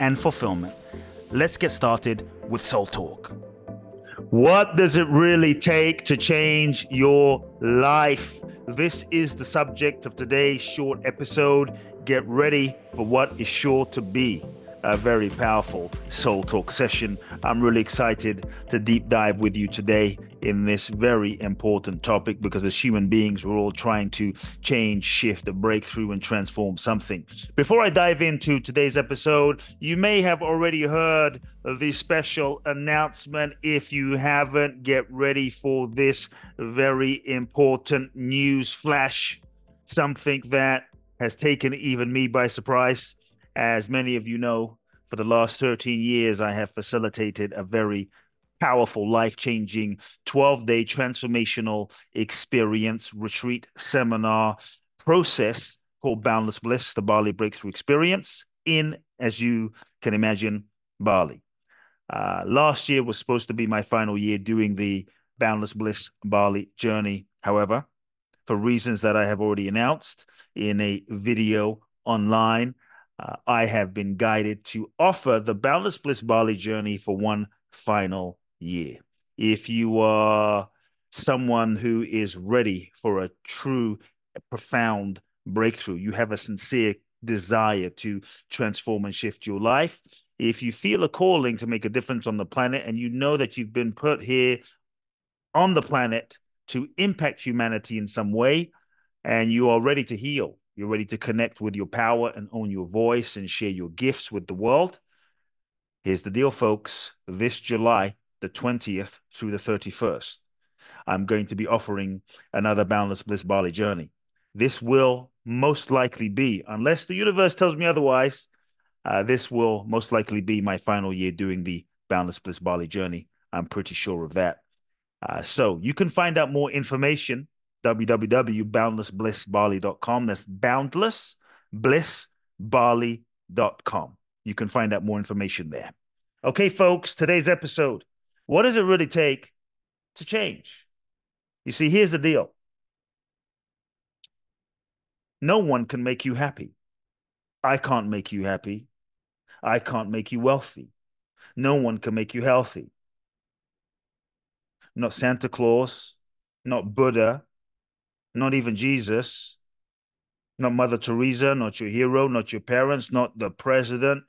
and fulfillment. Let's get started with Soul Talk. What does it really take to change your life? This is the subject of today's short episode. Get ready for what is sure to be a very powerful Soul Talk session. I'm really excited to deep dive with you today in this very important topic because as human beings, we're all trying to change, shift, break through, and transform something. Before I dive into today's episode, you may have already heard the special announcement. If you haven't, get ready for this very important news flash, something that has taken even me by surprise as many of you know, for the last 13 years, I have facilitated a very powerful, life changing 12 day transformational experience retreat seminar process called Boundless Bliss, the Bali Breakthrough Experience, in, as you can imagine, Bali. Uh, last year was supposed to be my final year doing the Boundless Bliss Bali journey. However, for reasons that I have already announced in a video online, uh, I have been guided to offer the Boundless Bliss Bali journey for one final year. If you are someone who is ready for a true, profound breakthrough, you have a sincere desire to transform and shift your life. If you feel a calling to make a difference on the planet and you know that you've been put here on the planet to impact humanity in some way, and you are ready to heal, you're ready to connect with your power and own your voice and share your gifts with the world. Here's the deal, folks. This July, the 20th through the 31st, I'm going to be offering another Boundless Bliss Bali journey. This will most likely be, unless the universe tells me otherwise, uh, this will most likely be my final year doing the Boundless Bliss Bali journey. I'm pretty sure of that. Uh, so you can find out more information www.boundlessblissbali.com. That's boundlessblissbali.com. You can find out more information there. Okay, folks, today's episode. What does it really take to change? You see, here's the deal no one can make you happy. I can't make you happy. I can't make you wealthy. No one can make you healthy. Not Santa Claus, not Buddha, not even Jesus, not Mother Teresa, not your hero, not your parents, not the president.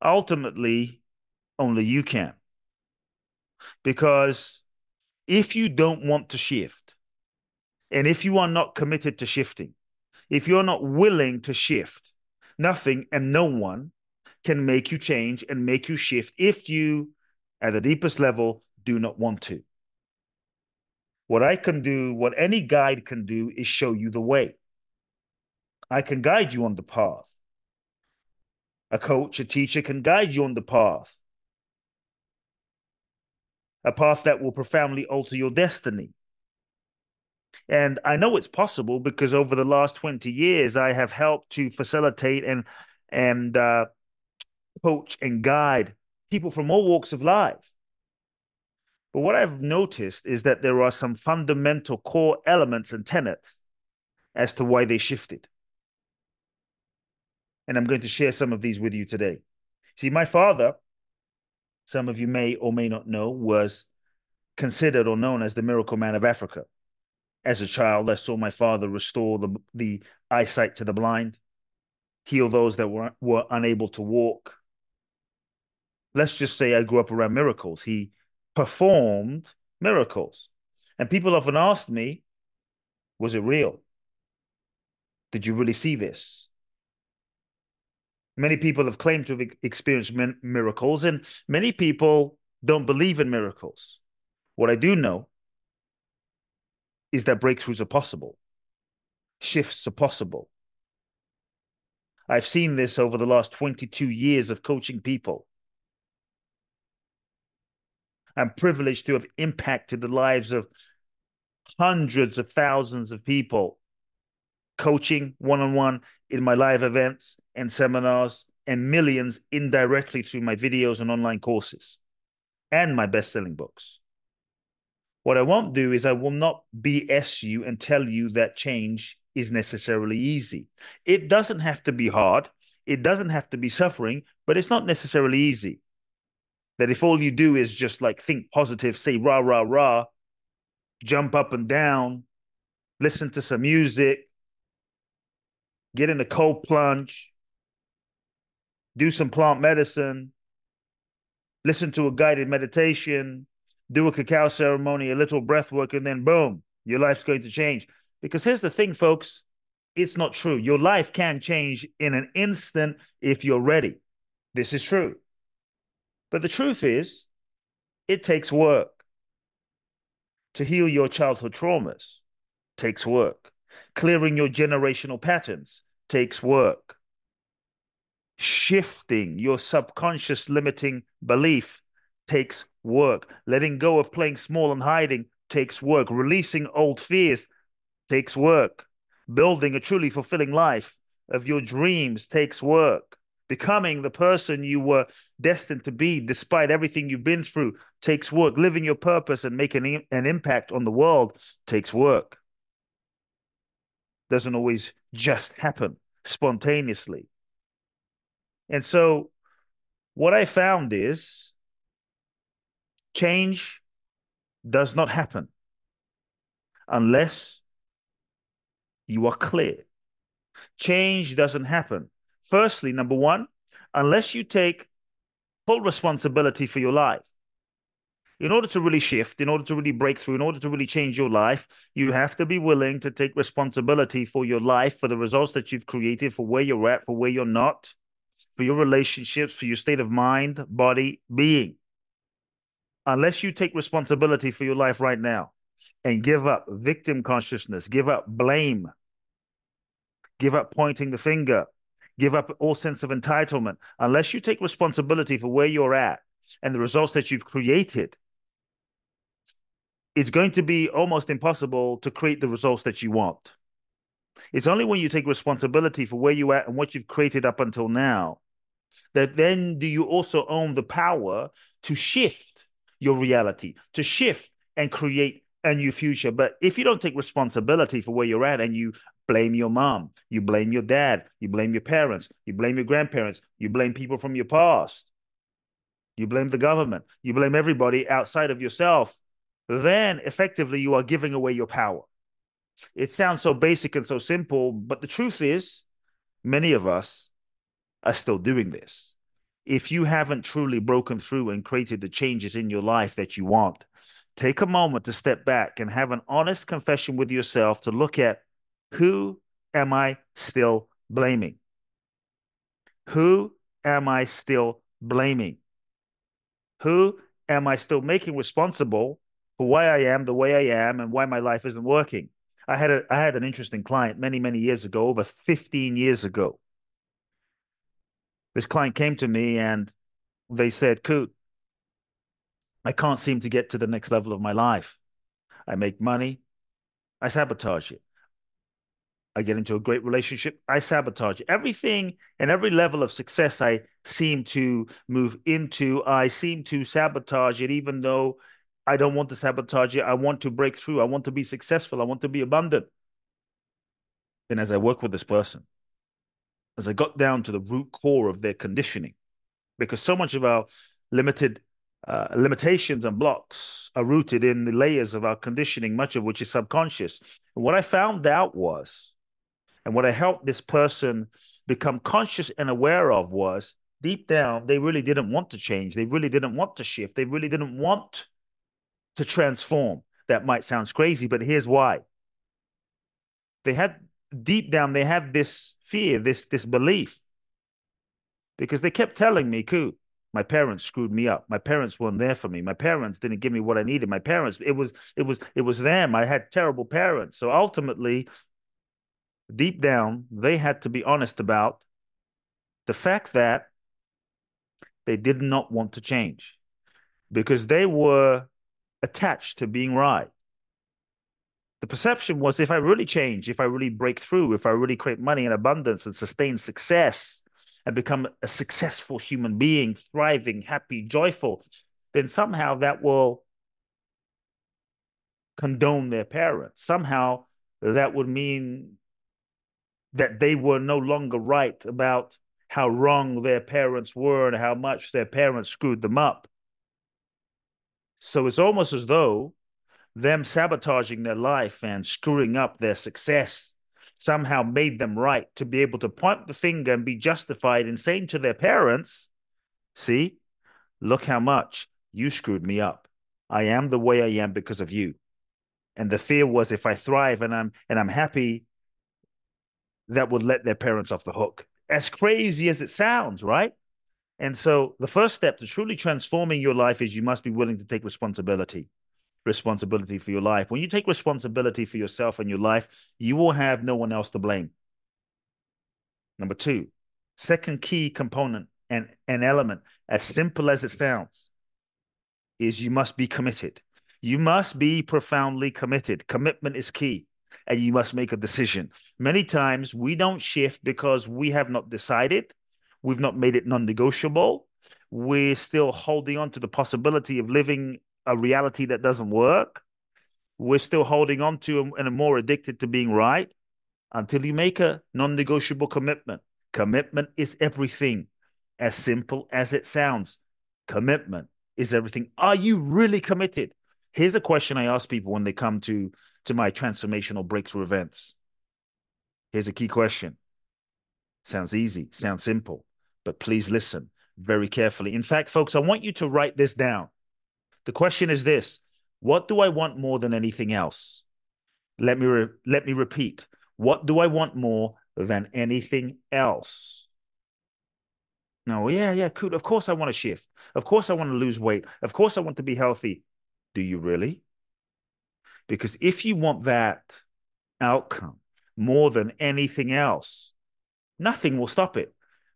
Ultimately, only you can. Because if you don't want to shift, and if you are not committed to shifting, if you're not willing to shift, nothing and no one can make you change and make you shift if you, at the deepest level, do not want to. What I can do, what any guide can do, is show you the way. I can guide you on the path. A coach, a teacher can guide you on the path. A path that will profoundly alter your destiny. And I know it's possible because over the last 20 years, I have helped to facilitate and, and uh, coach and guide people from all walks of life. But what I've noticed is that there are some fundamental core elements and tenets as to why they shifted. And I'm going to share some of these with you today. See, my father, some of you may or may not know, was considered or known as the miracle man of Africa. As a child, I saw my father restore the, the eyesight to the blind, heal those that were, were unable to walk. Let's just say I grew up around miracles. He performed miracles. And people often asked me, was it real? Did you really see this? Many people have claimed to have experienced miracles, and many people don't believe in miracles. What I do know is that breakthroughs are possible, shifts are possible. I've seen this over the last 22 years of coaching people. I'm privileged to have impacted the lives of hundreds of thousands of people, coaching one on one in my live events and seminars, and millions indirectly through my videos and online courses and my best selling books. What I won't do is I will not BS you and tell you that change is necessarily easy. It doesn't have to be hard. It doesn't have to be suffering, but it's not necessarily easy. That if all you do is just like think positive, say rah, rah, rah, jump up and down, listen to some music, get in a cold plunge, do some plant medicine, listen to a guided meditation, do a cacao ceremony, a little breath work, and then boom, your life's going to change. Because here's the thing, folks it's not true. Your life can change in an instant if you're ready. This is true. But the truth is, it takes work. To heal your childhood traumas takes work. Clearing your generational patterns takes work. Shifting your subconscious limiting belief takes work. Letting go of playing small and hiding takes work. Releasing old fears takes work. Building a truly fulfilling life of your dreams takes work. Becoming the person you were destined to be, despite everything you've been through, takes work. Living your purpose and making an impact on the world takes work. Doesn't always just happen spontaneously. And so, what I found is change does not happen unless you are clear. Change doesn't happen. Firstly, number one, unless you take full responsibility for your life. In order to really shift, in order to really break through, in order to really change your life, you have to be willing to take responsibility for your life, for the results that you've created, for where you're at, for where you're not, for your relationships, for your state of mind, body, being. Unless you take responsibility for your life right now, and give up victim consciousness, give up blame, give up pointing the finger, give up all sense of entitlement. Unless you take responsibility for where you're at and the results that you've created, it's going to be almost impossible to create the results that you want. It's only when you take responsibility for where you're at and what you've created up until now that then do you also own the power to shift your reality, to shift and create a new future. But if you don't take responsibility for where you're at and you blame your mom, you blame your dad, you blame your parents, you blame your grandparents, you blame people from your past, you blame the government, you blame everybody outside of yourself, then effectively you are giving away your power. It sounds so basic and so simple, but the truth is, many of us are still doing this. If you haven't truly broken through and created the changes in your life that you want, take a moment to step back and have an honest confession with yourself to look at who am I still blaming? Who am I still blaming? Who am I still making responsible for why I am the way I am and why my life isn't working? I had a I had an interesting client many many years ago, over 15 years ago. This client came to me and they said, "Kute, I can't seem to get to the next level of my life. I make money, I sabotage it. I get into a great relationship, I sabotage it. Everything and every level of success I seem to move into, I seem to sabotage it, even though I don't want to sabotage it. I want to break through. I want to be successful. I want to be abundant. And as I work with this person, as I got down to the root core of their conditioning, because so much of our limited uh, limitations and blocks are rooted in the layers of our conditioning, much of which is subconscious. And what I found out was, and what I helped this person become conscious and aware of was deep down, they really didn't want to change. They really didn't want to shift. They really didn't want to transform. That might sound crazy, but here's why. They had deep down, they have this fear, this, this belief because they kept telling me, "Kute, my parents screwed me up. My parents weren't there for me. My parents didn't give me what I needed. My parents, it was, it was, it was them. I had terrible parents. So ultimately, deep down, they had to be honest about the fact that they did not want to change because they were attached to being right. The perception was if I really change, if I really break through, if I really create money in abundance and sustain success and become a successful human being, thriving, happy, joyful, then somehow that will condone their parents. Somehow that would mean that they were no longer right about how wrong their parents were and how much their parents screwed them up. So it's almost as though them sabotaging their life and screwing up their success somehow made them right to be able to point the finger and be justified in saying to their parents, See, look how much you screwed me up. I am the way I am because of you. And the fear was if I thrive and I'm and I'm happy, that would let their parents off the hook. As crazy as it sounds, right? And so the first step to truly transforming your life is you must be willing to take responsibility. Responsibility for your life. When you take responsibility for yourself and your life, you will have no one else to blame. Number two, second key component and an element, as simple as it sounds, is you must be committed. You must be profoundly committed. Commitment is key and you must make a decision. Many times we don't shift because we have not decided, we've not made it non negotiable. We're still holding on to the possibility of living a reality that doesn't work. We're still holding on to and are more addicted to being right until you make a non negotiable commitment. Commitment is everything, as simple as it sounds. Commitment is everything. Are you really committed? Here's a question I ask people when they come to to my transformational breakthrough events. Here's a key question. Sounds easy, sounds simple, but please listen very carefully. In fact, folks, I want you to write this down. The question is this What do I want more than anything else? Let me, re- let me repeat. What do I want more than anything else? No, yeah, yeah, cool. Of course I want to shift. Of course I want to lose weight. Of course I want to be healthy. Do you really? Because if you want that outcome more than anything else, nothing will stop it.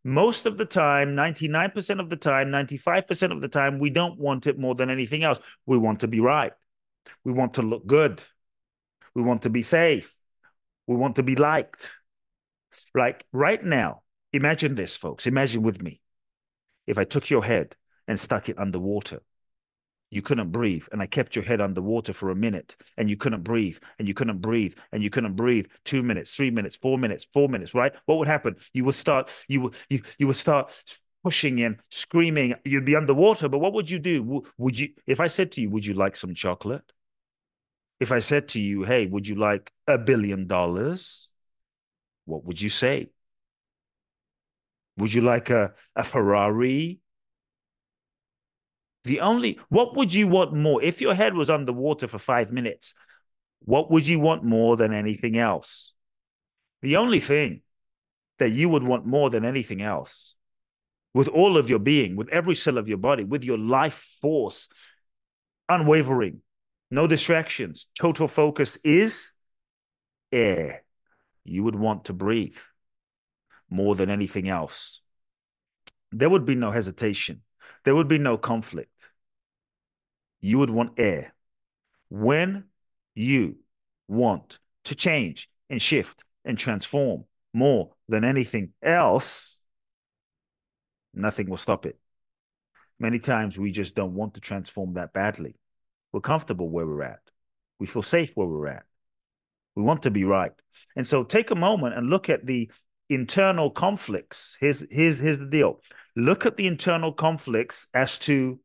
Most of the time, 99% of the time, 95% of the time, we don't want it more than anything else. We want to be right. We want to look good. We want to be safe. We want to be liked. Like right now, imagine this, folks. Imagine with me. If I took your head and stuck it underwater you couldn't breathe and i kept your head underwater for a minute and you couldn't breathe and you couldn't breathe and you couldn't breathe. Two minutes three minutes four minutes four minutes right? What would happen? You would start you would you, you would start pushing and screaming. You'd be underwater but what would you do? Would you if i said to you would you like some chocolate? If i said to you hey would you like a billion dollars? What would you say? Would you like a, a ferrari the only, what would you want more? If your head was underwater for five minutes, what would you want more than anything else? The only thing that you would want more than anything else, with all of your being, with every cell of your body, with your life force, unwavering, no distractions, total focus is air. You would want to breathe more than anything else. There would be no hesitation there would be no conflict. You would want air. When you want to change and shift and transform more than anything else, nothing will stop it. Many times we just don't want to transform that badly. We're comfortable where we're at. We feel safe where we're at. We want to be right. And so take a moment and look at the internal conflicts. Here's, here's, here's the deal look at the internal conflicts as to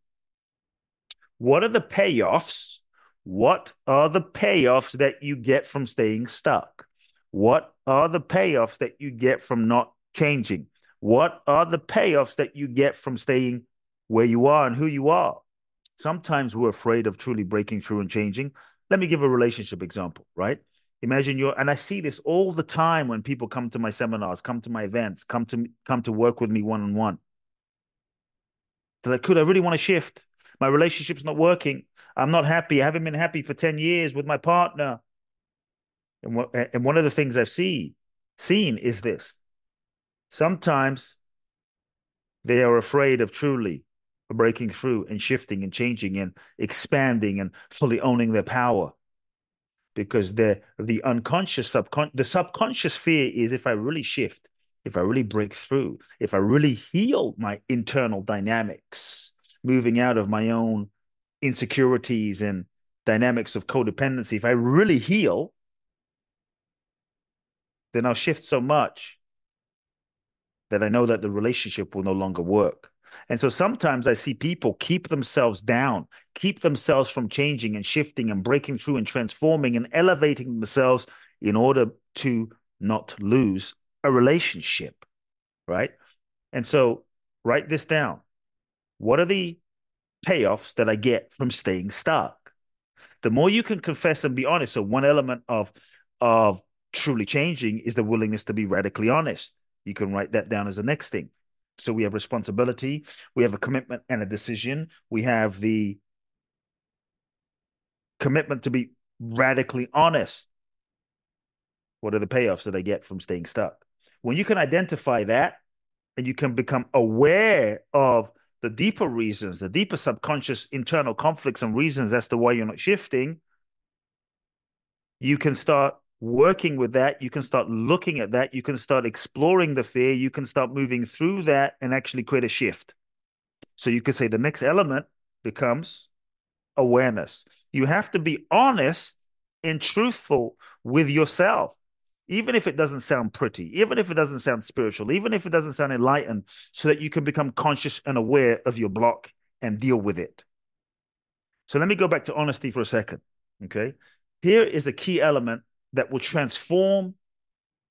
what are the payoffs? What are the payoffs that you get from staying stuck? What are the payoffs that you get from not changing? What are the payoffs that you get from staying where you are and who you are? Sometimes we're afraid of truly breaking through and changing. Let me give a relationship example, right? Imagine you're, and I see this all the time when people come to my seminars, come to my events, come to come to work with me one on one. They're like, Kute I really want to shift? My relationship's not working. I'm not happy. I haven't been happy for 10 years with my partner. And, what, and one of the things I've seen, seen is this. Sometimes they are afraid of truly breaking through and shifting and changing and expanding and fully owning their power because the the unconscious subcon the subconscious fear is if I really shift, if I really break through, if I really heal my internal dynamics, moving out of my own insecurities and dynamics of codependency, if I really heal, then I'll shift so much that I know that the relationship will no longer work. And so sometimes I see people keep themselves down, keep themselves from changing and shifting and breaking through and transforming and elevating themselves in order to not lose a relationship, right? And so write this down. What are the payoffs that I get from staying stuck? The more you can confess and be honest. So one element of of truly changing is the willingness to be radically honest. You can write that down as the next thing. So we have responsibility, we have a commitment and a decision, we have the commitment to be radically honest. What are the payoffs that I get from staying stuck? When you can identify that and you can become aware of the deeper reasons, the deeper subconscious internal conflicts and reasons as to why you're not shifting, you can start working with that. You can start looking at that. You can start exploring the fear. You can start moving through that and actually create a shift. So you could say the next element becomes awareness. You have to be honest and truthful with yourself, even if it doesn't sound pretty, even if it doesn't sound spiritual, even if it doesn't sound enlightened, so that you can become conscious and aware of your block and deal with it. So let me go back to honesty for a second. Okay. Here is a key element that will transform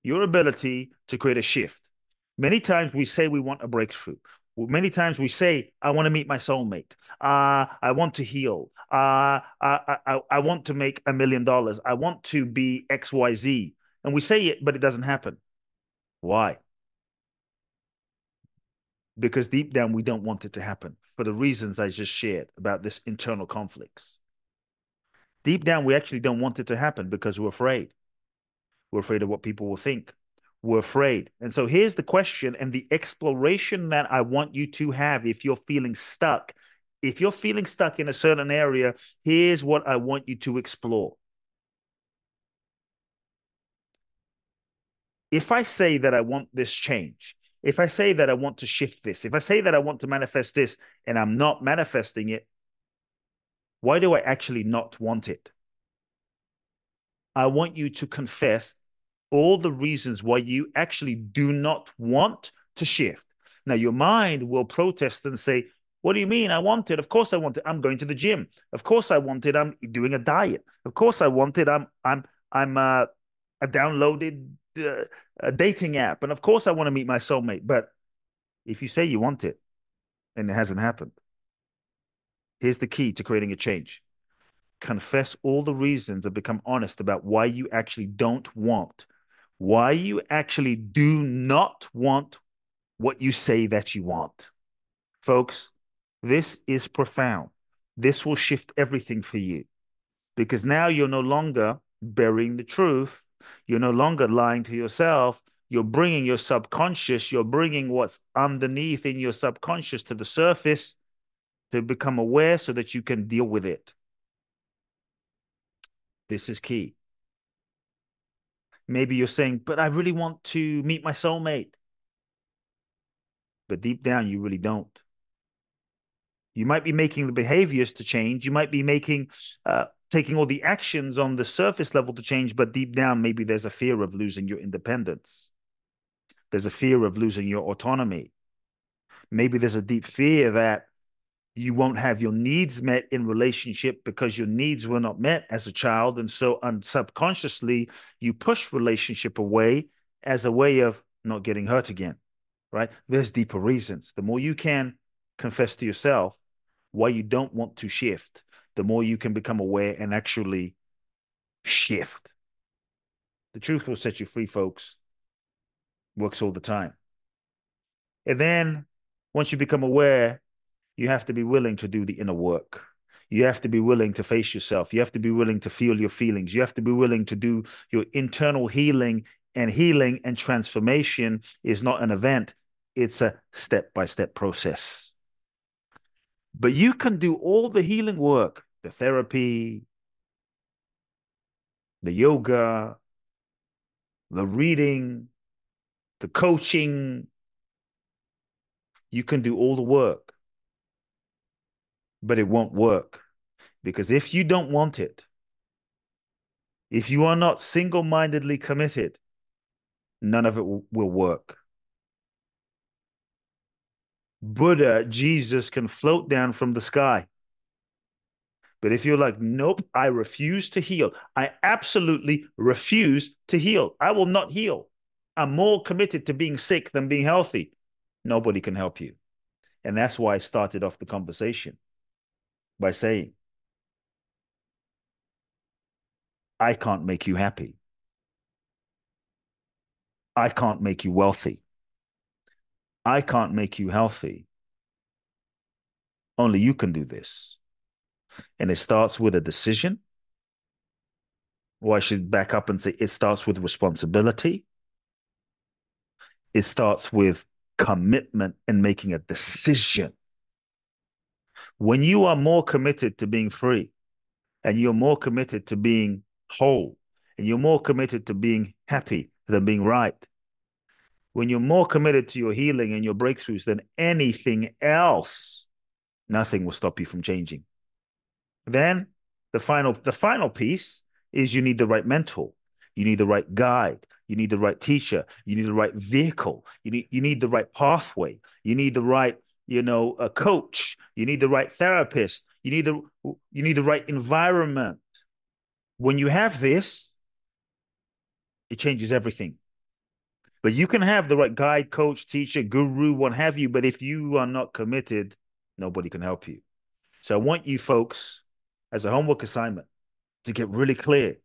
your ability to create a shift. Many times we say we want a breakthrough. Many times we say, I want to meet my soulmate. Uh, I want to heal. Uh, I, I, I want to make a million dollars. I want to be XYZ. And we say it, but it doesn't happen. Why? Because deep down, we don't want it to happen for the reasons I just shared about this internal conflicts. Deep down, we actually don't want it to happen because we're afraid. We're afraid of what people will think. We're afraid. And so here's the question and the exploration that I want you to have if you're feeling stuck. If you're feeling stuck in a certain area, here's what I want you to explore. If I say that I want this change, if I say that I want to shift this, if I say that I want to manifest this and I'm not manifesting it, why do I actually not want it? I want you to confess all the reasons why you actually do not want to shift. Now, your mind will protest and say, What do you mean? I want it. Of course I want it. I'm going to the gym. Of course I want it. I'm doing a diet. Of course I want it. I'm I'm I'm uh, a downloaded uh, a dating app, and of course I want to meet my soulmate. But if you say you want it and it hasn't happened, Here's the key to creating a change confess all the reasons and become honest about why you actually don't want, why you actually do not want what you say that you want. Folks, this is profound. This will shift everything for you because now you're no longer burying the truth. You're no longer lying to yourself. You're bringing your subconscious, you're bringing what's underneath in your subconscious to the surface to become aware so that you can deal with it. This is key. Maybe you're saying, but I really want to meet my soulmate. But deep down, you really don't. You might be making the behaviors to change. You might be making, uh, taking all the actions on the surface level to change, but deep down, maybe there's a fear of losing your independence. There's a fear of losing your autonomy. Maybe there's a deep fear that you won't have your needs met in relationship because your needs were not met as a child and so un- subconsciously you push relationship away as a way of not getting hurt again right there's deeper reasons the more you can confess to yourself why you don't want to shift the more you can become aware and actually shift The truth will set you free, folks. Works all the time. And then once you become aware, you have to be willing to do the inner work. You have to be willing to face yourself. You have to be willing to feel your feelings. You have to be willing to do your internal healing. And healing and transformation is not an event, it's a step by step process. But you can do all the healing work, the therapy, the yoga, the reading, the coaching. You can do all the work, but it won't work. Because if you don't want it, if you are not single mindedly committed, none of it will, will work. Buddha, Jesus can float down from the sky. But if you're like, nope, I refuse to heal, I absolutely refuse to heal. I will not heal. I'm more committed to being sick than being healthy. Nobody can help you. And that's why I started off the conversation by saying, I can't make you happy. I can't make you wealthy. I can't make you healthy. Only you can do this. And it starts with a decision. Or I should back up and say it starts with responsibility. It starts with commitment and making a decision. When you are more committed to being free and you're more committed to being whole and you're more committed to being happy than being right, when you're more committed to your healing and your breakthroughs than anything else, nothing will stop you from changing. Then the final the final piece is you need the right mentor. You need the right guide. You need the right teacher. You need the right vehicle. You need you need the right pathway. You need the right, you know, a coach. You need the right therapist. You need the you need the right environment. When you have this, it changes everything. But you can have the right guide, coach, teacher, guru, what have you. But if you are not committed, nobody can help you. So I want you folks, as a homework assignment, to get really clear,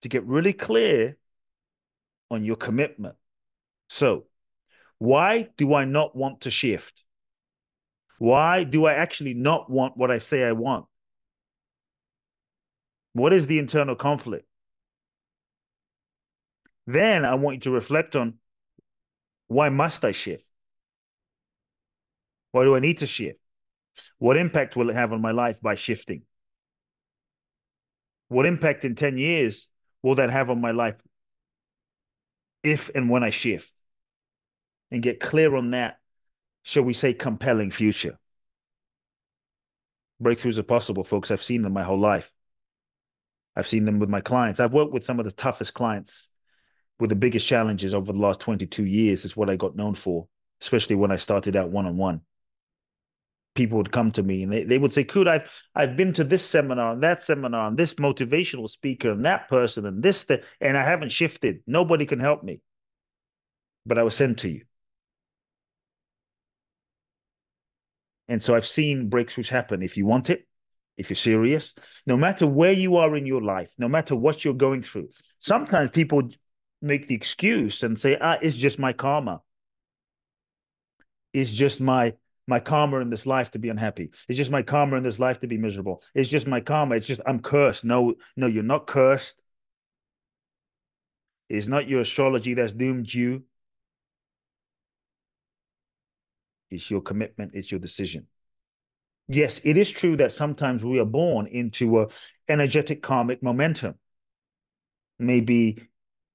to get really clear on your commitment. So, why do I not want to shift? Why do I actually not want what I say I want? What is the internal conflict? Then I want you to reflect on why must I shift? Why do I need to shift? What impact will it have on my life by shifting? What impact in 10 years will that have on my life if and when I shift? And get clear on that, shall we say, compelling future. Breakthroughs are possible, folks. I've seen them my whole life. I've seen them with my clients. I've worked with some of the toughest clients with the biggest challenges over the last 22 years is what I got known for, especially when I started out one on one. People would come to me and they, they would say, Kute, I've I've been to this seminar and that seminar and this motivational speaker and that person and this, that, and I haven't shifted. Nobody can help me. But I was sent to you. And so I've seen breakthroughs happen. If you want it, if you're serious, no matter where you are in your life, no matter what you're going through, sometimes people make the excuse and say, ah, it's just my karma. It's just my my karma in this life to be unhappy. It's just my karma in this life to be miserable. It's just my karma. It's just I'm cursed. No, no, you're not cursed. It's not your astrology that's doomed you. It's your commitment, it's your decision. Yes, it is true that sometimes we are born into a energetic karmic momentum. Maybe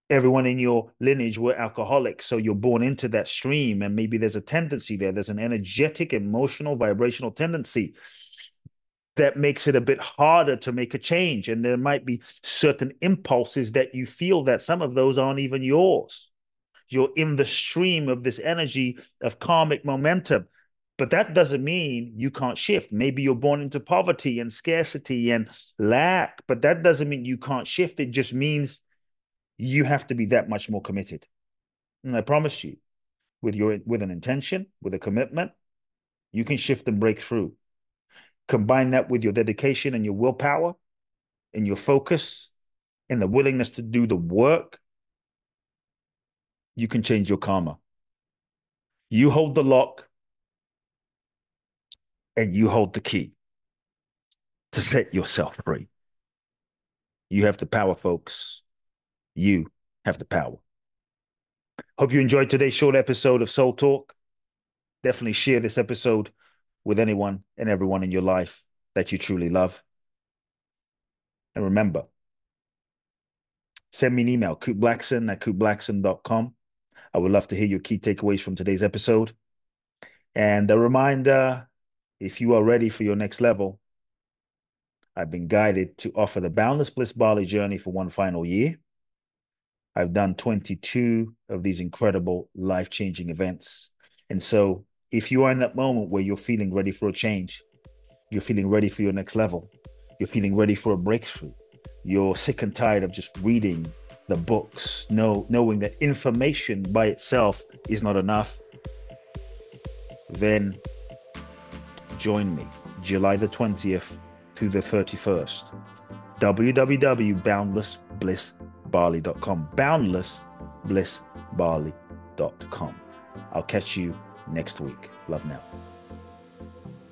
everyone in your lineage were alcoholics so you're born into that stream and maybe there's a tendency there there's an energetic emotional vibrational tendency that makes it a bit harder to make a change and there might be certain impulses that you feel that some of those aren't even yours you're in the stream of this energy of karmic momentum but that doesn't mean you can't shift. Maybe you're born into poverty and scarcity and lack, but that doesn't mean you can't shift. It just means you have to be that much more committed. And I promise you, with your with an intention, with a commitment, you can shift and break through. Combine that with your dedication and your willpower and your focus and the willingness to do the work you can change your karma. You hold the lock and you hold the key to set yourself free. You have the power, folks. You have the power. Hope you enjoyed today's short episode of Soul Talk. Definitely share this episode with anyone and everyone in your life that you truly love. And remember, send me an email, kuteblackson at kuteblackson.com. I would love to hear your key takeaways from today's episode. And a reminder if you are ready for your next level, I've been guided to offer the Boundless Bliss Bali journey for one final year. I've done 22 of these incredible life changing events. And so, if you are in that moment where you're feeling ready for a change, you're feeling ready for your next level, you're feeling ready for a breakthrough, you're sick and tired of just reading the books, know, knowing that information by itself is not enough, then join me July the 20th to the 31st. www.boundlessblissbali.com. Boundlessblissbali.com. I'll catch you next week. Love now.